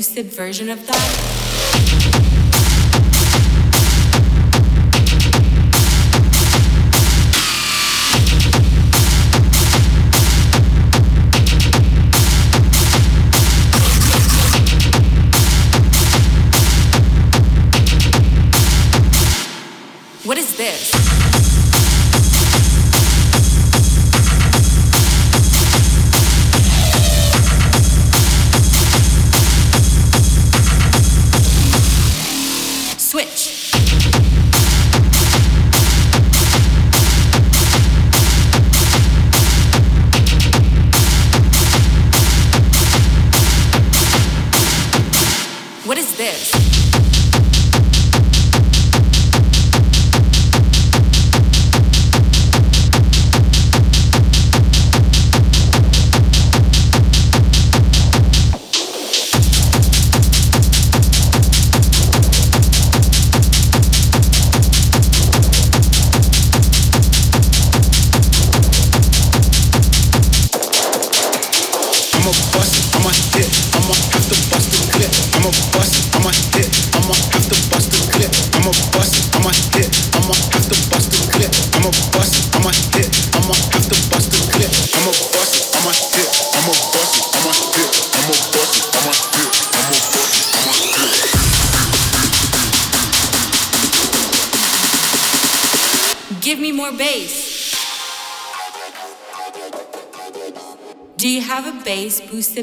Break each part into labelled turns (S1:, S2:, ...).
S1: boosted version of that?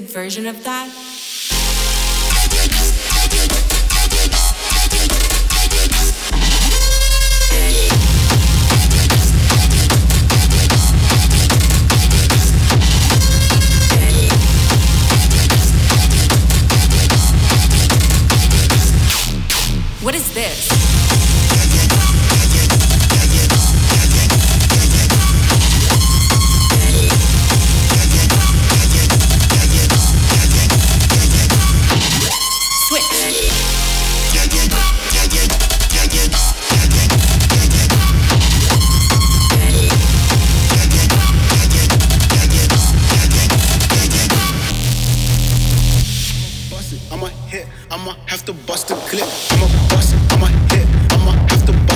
S1: Version of that?
S2: bust it. I'ma hit. I'ma have to bust a clip. I'ma bust it. I'ma hit. I'ma have to.